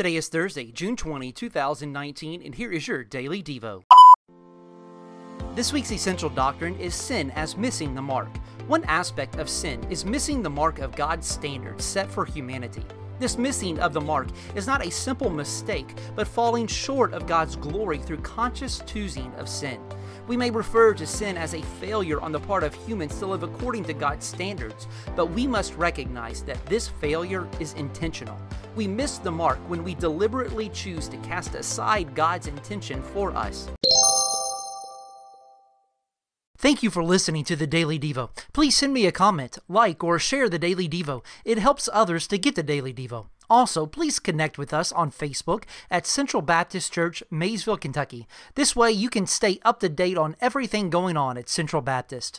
Today is Thursday, June 20, 2019, and here is your Daily Devo. This week's essential doctrine is sin as missing the mark. One aspect of sin is missing the mark of God's standard set for humanity. This missing of the mark is not a simple mistake, but falling short of God's glory through conscious choosing of sin. We may refer to sin as a failure on the part of humans to live according to God's standards, but we must recognize that this failure is intentional. We miss the mark when we deliberately choose to cast aside God's intention for us. Thank you for listening to the Daily Devo. Please send me a comment, like, or share the Daily Devo. It helps others to get the Daily Devo. Also, please connect with us on Facebook at Central Baptist Church, Maysville, Kentucky. This way you can stay up to date on everything going on at Central Baptist.